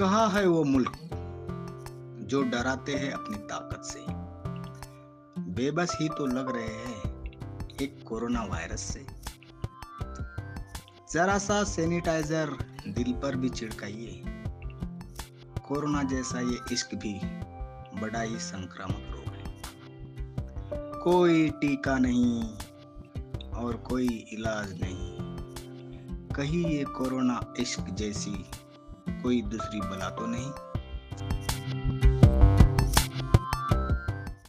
कहा है वो मुल्क जो डराते हैं अपनी ताकत से? बेबस ही तो लग रहे हैं एक कोरोना वायरस से। जरा सा सैनिटाइजर दिल पर भी छिड़काइए कोरोना जैसा ये इश्क भी बड़ा ही संक्रामक रोग है। कोई टीका नहीं और कोई इलाज नहीं। कहीं ये कोरोना इश्क जैसी कोई दूसरी बला तो नहीं।